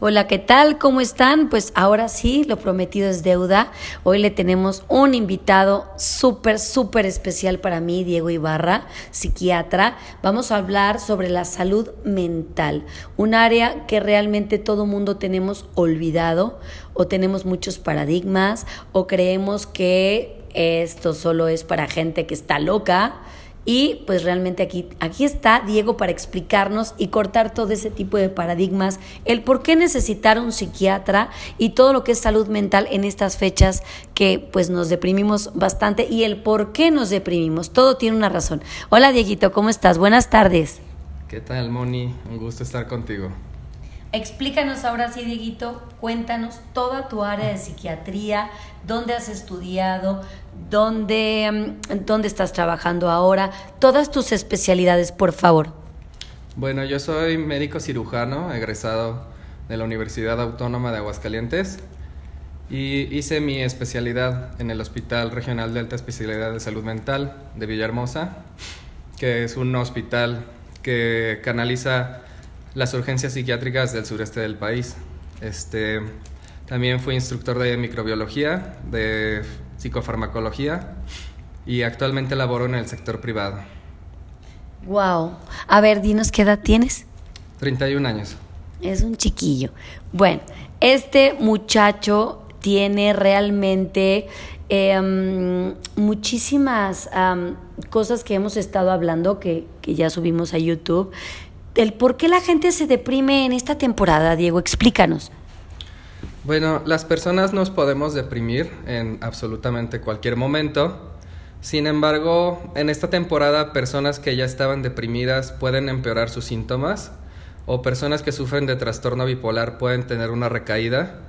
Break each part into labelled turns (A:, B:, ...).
A: Hola, ¿qué tal? ¿Cómo están? Pues ahora sí, lo prometido es deuda. Hoy le tenemos un invitado súper, súper especial para mí, Diego Ibarra, psiquiatra. Vamos a hablar sobre la salud mental, un área que realmente todo mundo tenemos olvidado o tenemos muchos paradigmas o creemos que esto solo es para gente que está loca y pues realmente aquí, aquí está Diego para explicarnos y cortar todo ese tipo de paradigmas, el por qué necesitar un psiquiatra y todo lo que es salud mental en estas fechas que pues nos deprimimos bastante y el por qué nos deprimimos. Todo tiene una razón. Hola Dieguito, ¿cómo estás? Buenas tardes.
B: ¿Qué tal, Moni? Un gusto estar contigo.
A: Explícanos ahora sí, Dieguito, cuéntanos toda tu área de psiquiatría, dónde has estudiado, dónde, mm, dónde estás trabajando ahora, todas tus especialidades, por favor.
B: Bueno, yo soy médico cirujano, egresado de la Universidad Autónoma de Aguascalientes y hice mi especialidad en el Hospital Regional de Alta Especialidad de Salud Mental de Villahermosa, que es un hospital que canaliza las urgencias psiquiátricas del sureste del país. Este, también fui instructor de microbiología, de psicofarmacología y actualmente laboro en el sector privado.
A: Wow. A ver, dinos qué edad tienes.
B: 31 años.
A: Es un chiquillo. Bueno, este muchacho tiene realmente em, muchísimas cosas que hemos estado hablando, que, que ya subimos a YouTube, el por qué la gente se deprime en esta temporada, Diego. Explícanos.
B: Bueno, las personas nos podemos deprimir en absolutamente cualquier momento. Sin embargo, en esta temporada personas que ya estaban deprimidas pueden empeorar sus síntomas o personas que sufren de trastorno bipolar pueden tener una recaída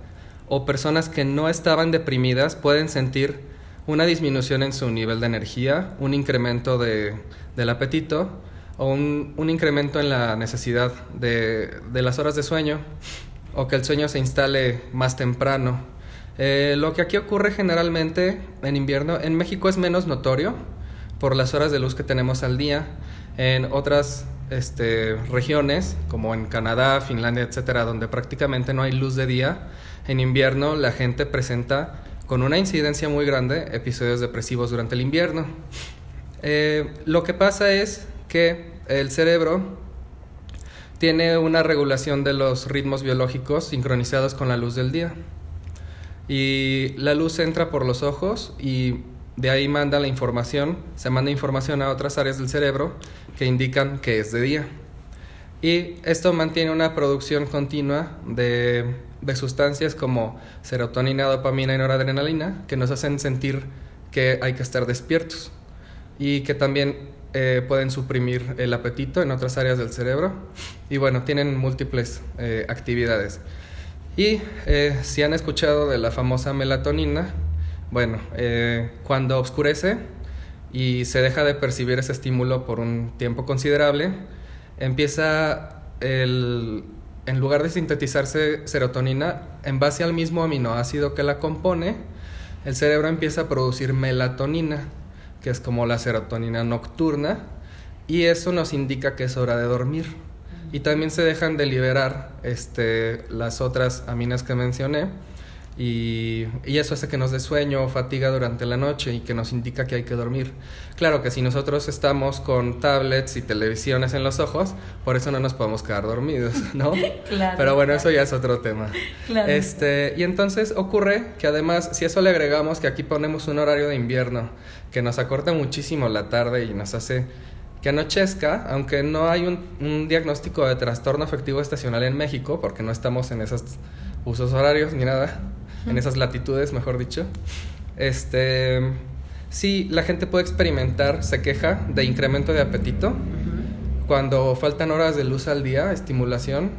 B: o personas que no estaban deprimidas pueden sentir una disminución en su nivel de energía, un incremento de, del apetito o un, incremento en la necesidad de, de, las horas de sueño o que el sueño se instale más temprano. Eh, lo que aquí ocurre generalmente en invierno, en México es menos notorio por las horas de luz que tenemos al día. En otras este, regiones, como en Canadá, Finlandia, etcétera, donde prácticamente no hay luz de día, en invierno la gente presenta con una incidencia muy grande episodios depresivos durante el invierno. Eh, lo que pasa es que el cerebro tiene una regulación de los ritmos biológicos sincronizados con la luz del día. Y la luz entra por los ojos y de ahí manda la información, se manda información a otras áreas del cerebro que indican que es de día. Y esto mantiene una producción continua de, de sustancias como serotonina, dopamina y noradrenalina que nos hacen sentir que hay que estar despiertos y que también eh, pueden suprimir el apetito en otras áreas del cerebro y bueno, tienen múltiples eh, actividades. Y eh, si han escuchado de la famosa melatonina, bueno, cuando oscurece y se deja de percibir ese estímulo por un tiempo considerable, empieza el, en lugar de sintetizarse serotonina, en base al mismo aminoácido que la compone, el cerebro empieza a producir melatonina que es como la serotonina nocturna, y eso nos indica que es hora de dormir. Y también se dejan de liberar este, las otras aminas que mencioné, y, y, eso hace que nos dé sueño o fatiga durante la noche y que nos indica que hay que dormir. Claro que si nosotros estamos con tablets y televisiones en los ojos, por eso no nos podemos quedar dormidos, ¿no? claro, Pero bueno, eso ya es otro tema. Claro. Este, y entonces ocurre que además, si eso le agregamos que aquí ponemos un horario de invierno que nos acorta muchísimo la tarde y nos hace que anochezca, aunque no hay un, un diagnóstico de trastorno afectivo estacional en México, porque no estamos en esos usos horarios ni nada en esas latitudes, mejor dicho. Este, sí, la gente puede experimentar, se queja de incremento de apetito. Cuando faltan horas de luz al día, estimulación,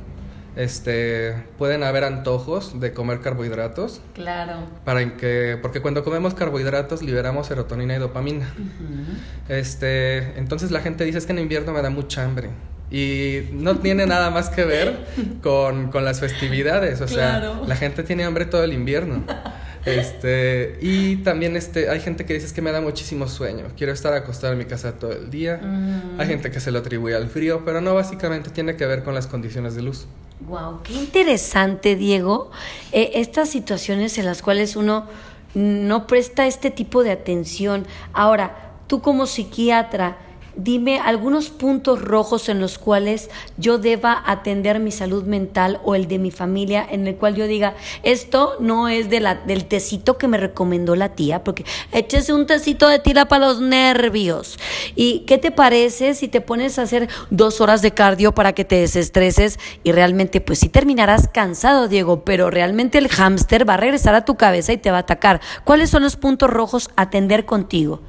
B: este, pueden haber antojos de comer carbohidratos.
A: Claro.
B: Para que, porque cuando comemos carbohidratos liberamos serotonina y dopamina. Este, entonces la gente dice es que en invierno me da mucha hambre. Y no tiene nada más que ver con, con las festividades. O sea, la gente tiene hambre todo el invierno. Este, y también este, hay gente que dice que me da muchísimo sueño. Quiero estar acostado en mi casa todo el día. Hay gente que se lo atribuye al frío, pero no básicamente tiene que ver con las condiciones de luz.
A: Wow, qué interesante, Diego. Eh, estas situaciones en las cuales uno no presta este tipo de atención. Ahora, tú como psiquiatra, dime algunos puntos rojos en los cuales yo deba atender mi salud mental o el de mi familia, en el cual yo diga, esto no es de la, del tecito que me recomendó la tía, porque échese un tecito de tira para los nervios. ¿Y qué te parece si te pones a hacer dos horas de cardio para que te desestreses y realmente pues sí terminarás cansado, Diego, pero realmente el hámster va a regresar a tu cabeza y te va a atacar? ¿Cuáles son los puntos rojos a atender contigo?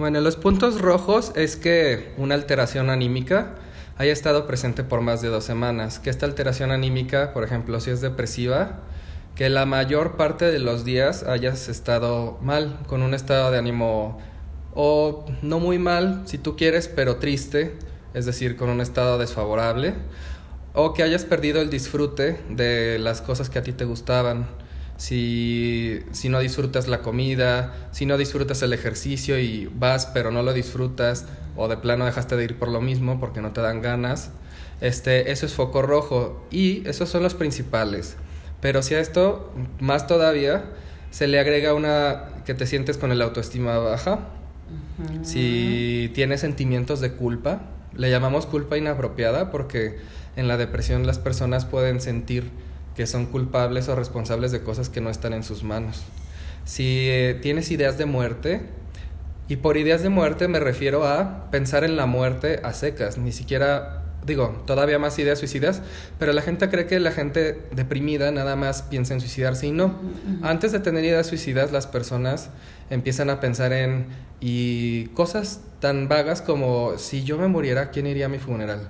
B: Bueno, los puntos rojos es que una alteración anímica haya estado presente por más de dos semanas. Que esta alteración anímica, por ejemplo, si es depresiva, que la mayor parte de los días hayas estado mal, con un estado de ánimo o no muy mal, si tú quieres, pero triste, es decir, con un estado desfavorable, o que hayas perdido el disfrute de las cosas que a ti te gustaban si, si no disfrutas la comida, si no disfrutas el ejercicio y vas pero no lo disfrutas, o de plano dejaste de ir por lo mismo porque no te dan ganas, este, eso es foco rojo. Y esos son los principales. Pero si a esto, más todavía, se le agrega una que te sientes con el autoestima baja, si tienes sentimientos de culpa, le llamamos culpa inapropiada porque en la depresión las personas pueden sentir que son culpables o responsables de cosas que no están en sus manos. Si eh, tienes ideas de muerte, y por ideas de muerte me refiero a pensar en la muerte a secas, ni siquiera digo, todavía más ideas suicidas, pero la gente cree que la gente deprimida nada más piensa en suicidarse y no. Antes de tener ideas suicidas, las personas empiezan a pensar en y cosas tan vagas como si yo me muriera, ¿quién iría a mi funeral?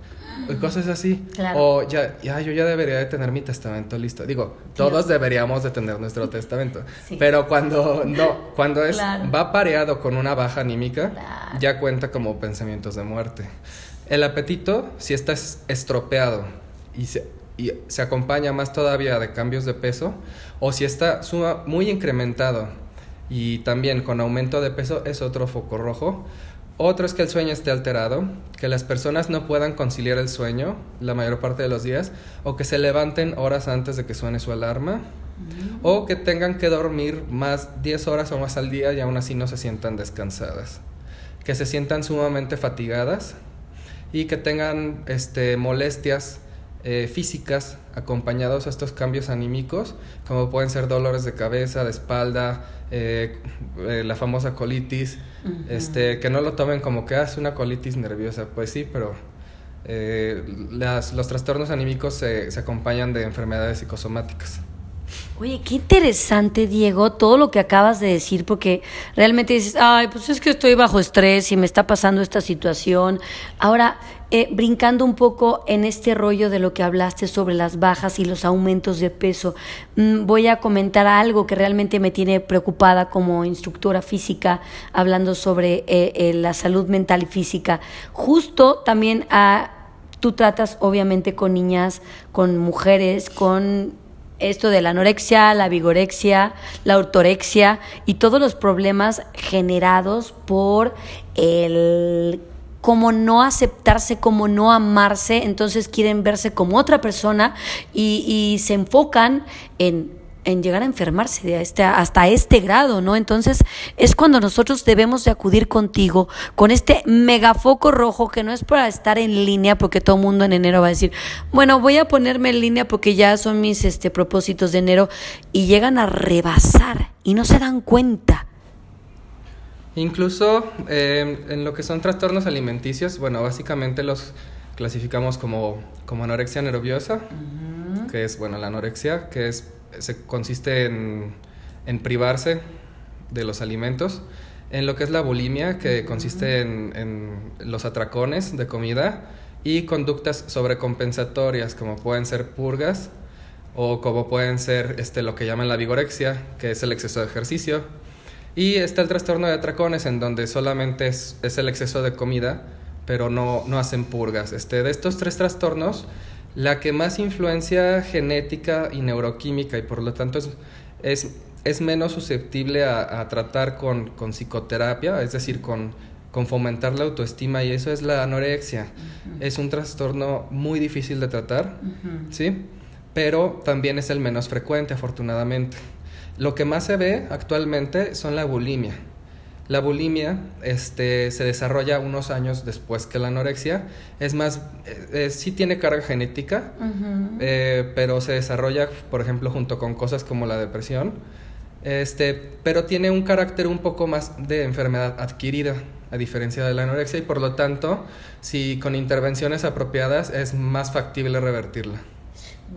B: Y cosas así. O ya, ya, yo ya debería de tener mi testamento listo. Digo, todos deberíamos de tener nuestro testamento. Pero cuando no, cuando es va pareado con una baja anímica, ya cuenta como pensamientos de muerte. El apetito, si está estropeado y se, y se acompaña más todavía de cambios de peso, o si está suma, muy incrementado y también con aumento de peso, es otro foco rojo. Otro es que el sueño esté alterado, que las personas no puedan conciliar el sueño la mayor parte de los días, o que se levanten horas antes de que suene su alarma, mm. o que tengan que dormir más 10 horas o más al día y aún así no se sientan descansadas, que se sientan sumamente fatigadas y que tengan este, molestias eh, físicas acompañados a estos cambios anímicos, como pueden ser dolores de cabeza, de espalda, eh, eh, la famosa colitis, este, que no lo tomen como que ah, una colitis nerviosa, pues sí, pero las, los trastornos anímicos se, se acompañan de enfermedades psicosomáticas.
A: Oye, qué interesante, Diego, todo lo que acabas de decir, porque realmente dices, ay, pues es que estoy bajo estrés y me está pasando esta situación. Ahora, eh, brincando un poco en este rollo de lo que hablaste sobre las bajas y los aumentos de peso, mm, voy a comentar algo que realmente me tiene preocupada como instructora física, hablando sobre eh, eh, la salud mental y física. Justo también a, tú tratas obviamente con niñas, con mujeres, con esto de la anorexia, la vigorexia, la ortorexia y todos los problemas generados por el como no aceptarse, como no amarse, entonces quieren verse como otra persona y, y se enfocan en en llegar a enfermarse de este, hasta este grado, ¿no? Entonces es cuando nosotros debemos de acudir contigo con este megafoco rojo que no es para estar en línea porque todo el mundo en enero va a decir, bueno, voy a ponerme en línea porque ya son mis este, propósitos de enero y llegan a rebasar y no se dan cuenta.
B: Incluso eh, en lo que son trastornos alimenticios, bueno, básicamente los clasificamos como, como anorexia nerviosa, que es, bueno, la anorexia, que es se consiste en, privarse de los alimentos, en lo que es la bulimia, que consiste en, los atracones de comida, y conductas sobrecompensatorias, como pueden ser purgas, o como pueden ser este, lo que llaman la vigorexia, que es el exceso de ejercicio. Y está el trastorno de atracones, en donde solamente es, el exceso de comida, pero no, no hacen purgas. Este, de estos tres trastornos, la que más influencia genética y neuroquímica y por lo tanto es, es, menos susceptible a, tratar con, psicoterapia, es decir, con con fomentar la autoestima y eso es la anorexia. Es un trastorno muy difícil de tratar, ¿sí? Pero también es el menos frecuente, afortunadamente. Lo que más se ve actualmente son la bulimia. La bulimia este, se desarrolla unos años después que la anorexia. Es más, eh, eh, sí tiene carga genética, eh, pero se desarrolla, por ejemplo, junto con cosas como la depresión. Este, pero tiene un carácter un poco más de enfermedad adquirida a diferencia de la anorexia y por lo tanto, si con intervenciones apropiadas es más factible revertirla.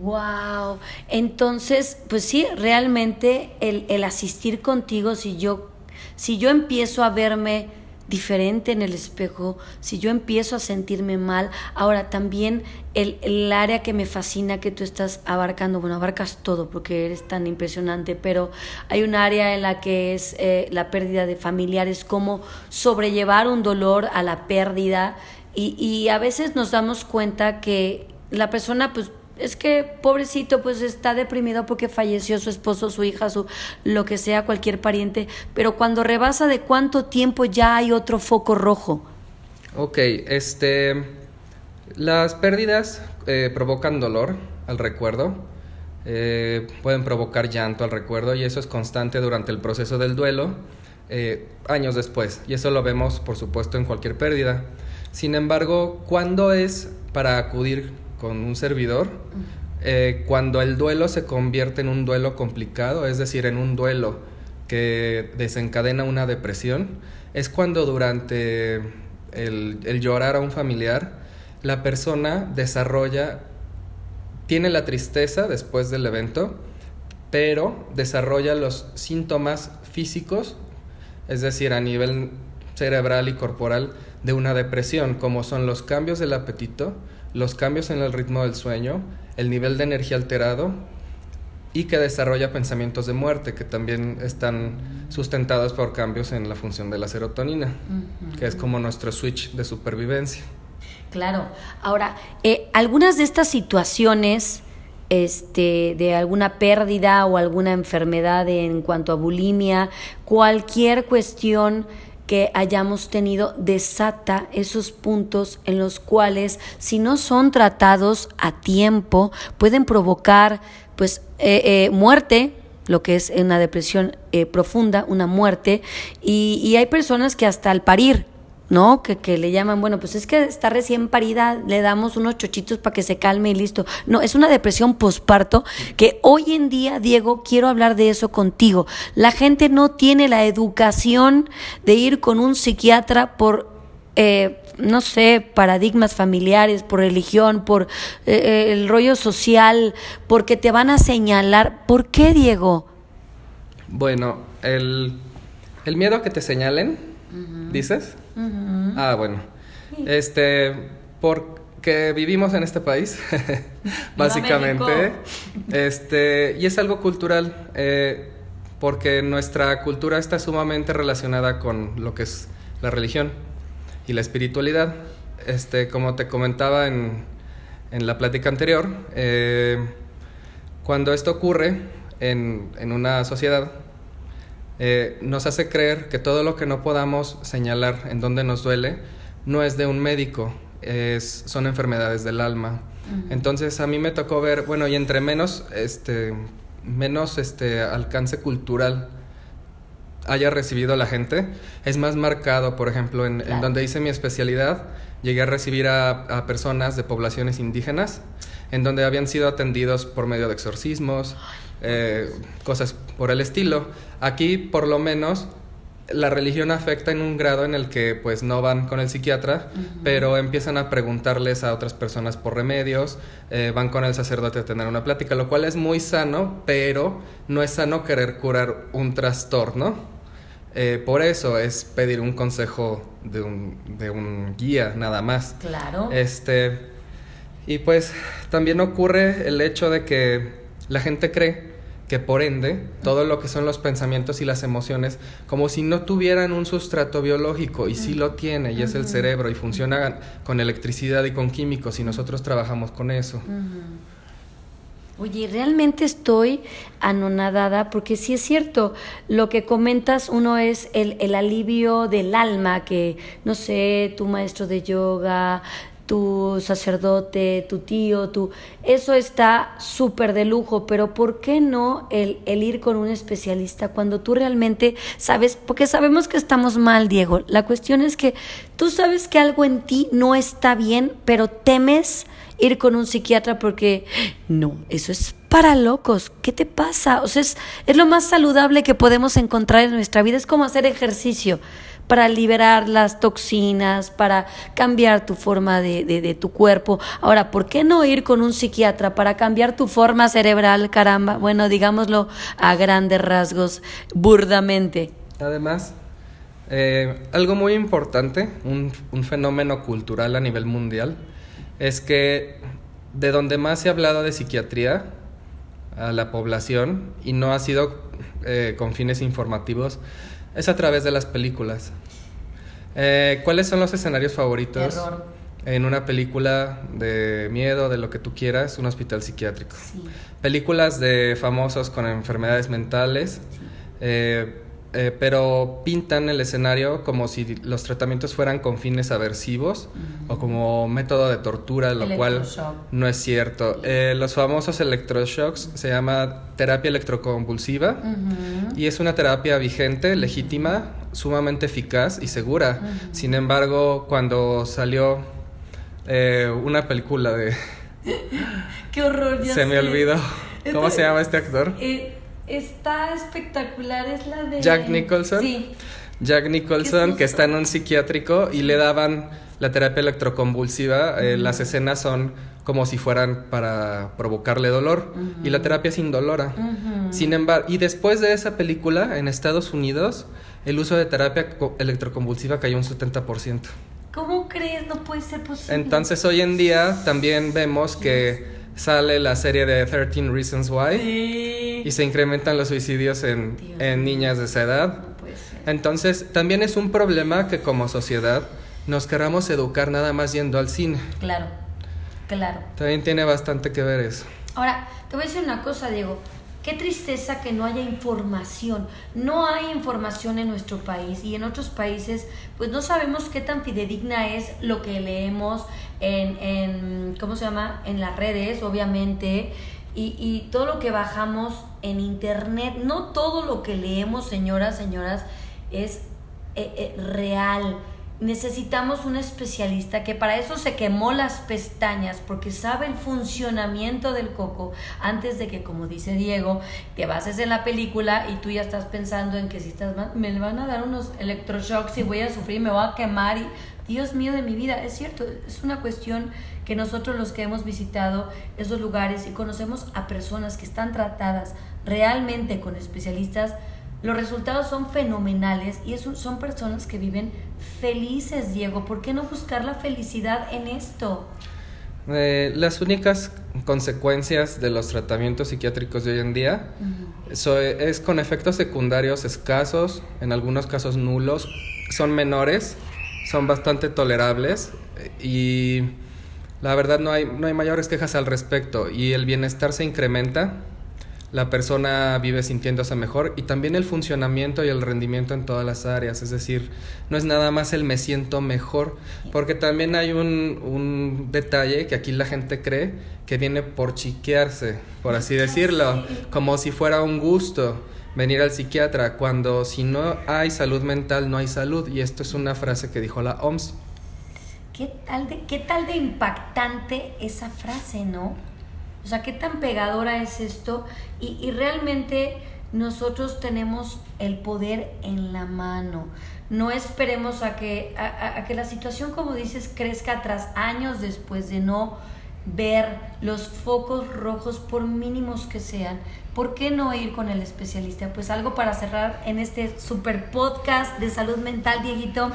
A: Wow, entonces, pues sí, realmente el, el asistir contigo, si yo, si yo empiezo a verme diferente en el espejo, si yo empiezo a sentirme mal, ahora también el, el, área que me fascina que tú estás abarcando, bueno, abarcas todo porque eres tan impresionante, pero hay un área en la que es eh, la pérdida de familiares, cómo sobrellevar un dolor a la pérdida. Y, y a veces nos damos cuenta que la persona pues es que pobrecito pues está deprimido porque falleció su esposo, su hija, su lo que sea, cualquier pariente, pero cuando rebasa de cuánto tiempo ya hay otro foco rojo.
B: Ok, este, las pérdidas eh, provocan dolor al recuerdo, eh, pueden provocar llanto al recuerdo y eso es constante durante el proceso del duelo eh, años después y eso lo vemos por supuesto en cualquier pérdida. Sin embargo, ¿cuándo es para acudir con un servidor, eh, cuando el duelo se convierte en un duelo complicado, es decir, en un duelo que desencadena una depresión, es cuando durante el, el llorar a un familiar, la persona desarrolla, tiene la tristeza después del evento, pero desarrolla los síntomas físicos, es decir, a nivel cerebral y corporal de una depresión, como son los cambios del apetito, los cambios en el ritmo del sueño, el nivel de energía alterado y que desarrolla pensamientos de muerte que también están sustentados por cambios en la función de la serotonina, que es como nuestro switch de supervivencia.
A: Claro. Ahora, eh, algunas de estas situaciones este, de alguna pérdida o alguna enfermedad en cuanto a bulimia, cualquier cuestión que hayamos tenido desata esos puntos en los cuales si no son tratados a tiempo pueden provocar pues eh, eh, muerte lo que es una depresión eh, profunda, una muerte, y, y hay personas que hasta al parir ¿no? Que, que, le llaman, bueno, pues es que está recién parida, le damos unos chochitos para que se calme y listo. No, es una depresión posparto que hoy en día, Diego, quiero hablar de eso contigo. La gente no tiene la educación de ir con un psiquiatra por, eh, no sé, paradigmas familiares, por religión, por eh, el rollo social, porque te van a señalar. ¿Por qué, Diego?
B: Bueno, el, el miedo a que te señalen, dices. Ah, bueno. Este, porque vivimos en este país, básicamente. este, y es algo cultural, eh, porque nuestra cultura está sumamente relacionada con lo que es la religión y la espiritualidad. Este, como te comentaba en, en la plática anterior, eh, cuando esto ocurre en, en una sociedad, eh, nos hace creer que todo lo que no podamos señalar en donde nos duele no es de un médico, es, son enfermedades del alma. Entonces a mí me tocó ver, bueno, y entre menos, este, menos este, alcance cultural haya recibido la gente, es más marcado, por ejemplo, en, donde hice mi especialidad, llegué a recibir a, personas de poblaciones indígenas, en donde habían sido atendidos por medio de exorcismos, eh, cosas por el estilo. Aquí, por lo menos, la religión afecta en un grado en el que pues no van con el psiquiatra, pero empiezan a preguntarles a otras personas por remedios, eh, van con el sacerdote a tener una plática, lo cual es muy sano, pero no es sano querer curar un trastorno. Eh, por eso es pedir un consejo de un, de un guía, nada más.
A: Claro.
B: Este, y pues también ocurre el hecho de que la gente cree que por ende todo lo que son los pensamientos y las emociones como si no tuvieran un sustrato biológico y sí lo tiene y es el cerebro y funciona con electricidad y con químicos y nosotros trabajamos con eso.
A: Oye, realmente estoy anonadada porque sí es cierto, lo que comentas uno es el, el alivio del alma que, no sé, tu maestro de yoga, tu sacerdote, tu tío, tu... Eso está súper de lujo, pero ¿por qué no el, el, ir con un especialista cuando tú realmente sabes? Porque sabemos que estamos mal, Diego. La cuestión es que tú sabes que algo en ti no está bien, pero temes ir con un psiquiatra porque no, eso es para locos. ¿Qué te pasa? O sea, es, es lo más saludable que podemos encontrar en nuestra vida. Es como hacer ejercicio para liberar las toxinas, para cambiar tu forma de, de, tu cuerpo. Ahora, ¿por qué no ir con un psiquiatra para cambiar tu forma cerebral, caramba? Bueno, digámoslo a grandes rasgos, burdamente.
B: Además, eh, algo muy importante, un, un fenómeno cultural a nivel mundial, es que de donde más se ha hablado de psiquiatría a la población y no ha sido eh, con fines informativos, es a través de las películas. Eh, ¿Cuáles son los escenarios favoritos
A: Terror.
B: en una película de miedo, de lo que tú quieras, un hospital psiquiátrico?
A: Sí.
B: Películas de famosos con enfermedades mentales,
A: Sí.
B: eh, eh, pero pintan el escenario como si los tratamientos fueran con fines aversivos o como método de tortura, lo cual no es cierto. Eh, los famosos electroshocks se llama terapia electroconvulsiva
A: Ujú.
B: y es una terapia vigente, legítima, sumamente eficaz y segura. Sin embargo, cuando salió eh, una película de...
A: Qué horror, ya
B: se me
A: sé.
B: olvidó. ¿Cómo se llama este actor?
A: Eh, está espectacular, es la de...
B: Jack Nicholson.
A: Sí.
B: Jack Nicholson, que está en un psiquiátrico y le daban la terapia electroconvulsiva. Eh, las escenas son como si fueran para provocarle dolor y la terapia es indolora. Sin embargo, y después de esa película, en Estados Unidos, el uso de terapia co- electroconvulsiva cayó un 70%.
A: ¿Cómo crees? No puede ser posible.
B: Entonces hoy en día también vemos que sale la serie de 13 Reasons Why
A: Sí.
B: y se incrementan los suicidios en, en niñas de esa edad.
A: No puede ser.
B: Entonces, también es un problema que como sociedad nos queramos educar nada más yendo al cine.
A: Claro, claro.
B: También tiene bastante que ver eso.
A: Ahora, te voy a decir una cosa, Diego. Qué tristeza que no haya información. No hay información en nuestro país y en otros países, pues no sabemos qué tan fidedigna es lo que leemos en, en ¿cómo se llama? En las redes, obviamente, y, y todo lo que bajamos en internet. No todo lo que leemos, señoras, señoras, es eh, eh, real. Necesitamos un especialista que para eso se quemó las pestañas porque sabe el funcionamiento del coco antes de que, como dice Diego, te bases en la película y tú ya estás pensando en que si estás me van a dar unos electroshocks y voy a sufrir, me voy a quemar y Dios mío de mi vida, es cierto, es una cuestión que nosotros los que hemos visitado esos lugares y conocemos a personas que están tratadas realmente con especialistas, los resultados son fenomenales y son personas que viven felices, Diego. ¿Por qué no buscar la felicidad en esto?
B: Eh, las únicas consecuencias de los tratamientos psiquiátricos de hoy en día so- es con efectos secundarios escasos, en algunos casos nulos, son menores, son bastante tolerables eh, y la verdad no hay, no hay mayores quejas al respecto y el bienestar se incrementa, la persona vive sintiéndose mejor y también el funcionamiento y el rendimiento en todas las áreas, es decir, no es nada más el me siento mejor, porque también hay un, un detalle que aquí la gente cree que viene por chiquearse, por así decirlo, como si fuera un gusto venir al psiquiatra, cuando si no hay salud mental no hay salud, y esto es una frase que dijo la OMS.
A: ¿Qué tal qué tal de impactante esa frase, no? O sea, qué tan pegadora es esto y, y realmente nosotros tenemos el poder en la mano. No esperemos a que, a- a- que la situación, como dices, crezca tras años después de no ver los focos rojos, por mínimos que sean. ¿Por qué no ir con el especialista? Pues algo para cerrar en este super podcast de salud mental, Dieguito.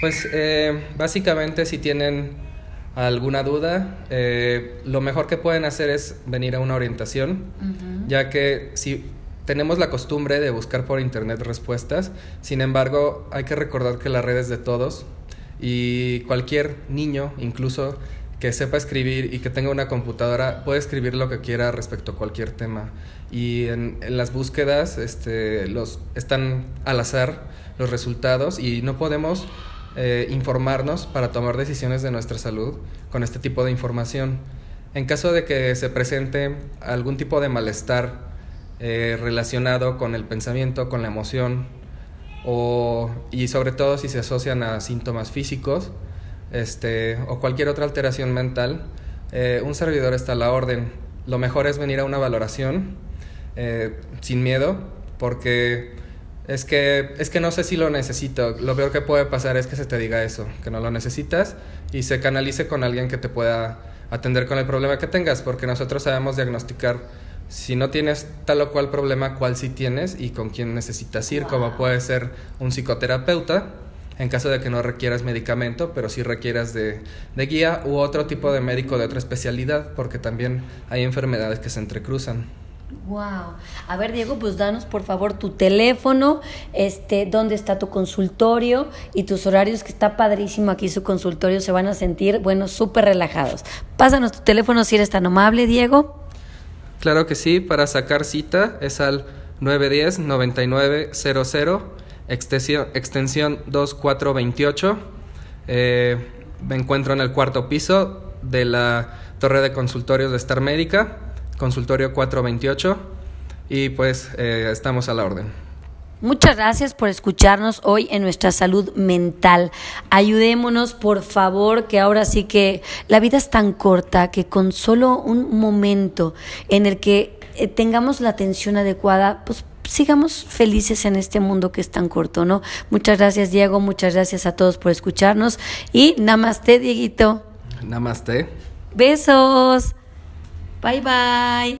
B: Pues eh, básicamente si tienen alguna duda, eh, lo mejor que pueden hacer es venir a una orientación, ya que si tenemos la costumbre de buscar por internet respuestas, sin embargo hay que recordar que la red es de todos y cualquier niño, incluso que sepa escribir y que tenga una computadora puede escribir lo que quiera respecto a cualquier tema. Y en, las búsquedas este, los, están al azar los resultados y no podemos eh, informarnos para tomar decisiones de nuestra salud con este tipo de información. En caso de que se presente algún tipo de malestar eh, relacionado con el pensamiento, con la emoción, o, y sobre todo si se asocian a síntomas físicos este, o cualquier otra alteración mental, eh, un servidor está a la orden. Lo mejor es venir a una valoración sin miedo, porque es que, es que no sé si lo necesito. Lo peor que puede pasar es que se te diga eso, que no lo necesitas y se canalice con alguien que te pueda atender con el problema que tengas, porque nosotros sabemos diagnosticar si no tienes tal o cual problema, cuál sí tienes y con quién necesitas ir, como puede ser un psicoterapeuta, en caso de que no requieras medicamento, pero sí requieras de, de guía u otro tipo de médico de otra especialidad, porque también hay enfermedades que se entrecruzan.
A: Wow. A ver, Diego, pues danos por favor tu teléfono, este, dónde está tu consultorio y tus horarios, que está padrísimo aquí su consultorio, se van a sentir, bueno, súper relajados. Pásanos tu teléfono si eres tan amable, Diego.
B: Claro que sí, para sacar cita es al 910-9900, extensión, extensión 2428. Eh, me encuentro en el cuarto piso de la torre de consultorios de Star Médica consultorio 428 y pues eh, estamos a la orden.
A: Muchas gracias por escucharnos hoy en nuestra salud mental. Ayudémonos, por favor, que ahora sí que la vida es tan corta que con solo un momento en el que eh, tengamos la atención adecuada, pues sigamos felices en este mundo que es tan corto, ¿no? Muchas gracias, Diego. Muchas gracias a todos por escucharnos. Y namaste, Dieguito.
B: Namaste.
A: Besos. 拜拜。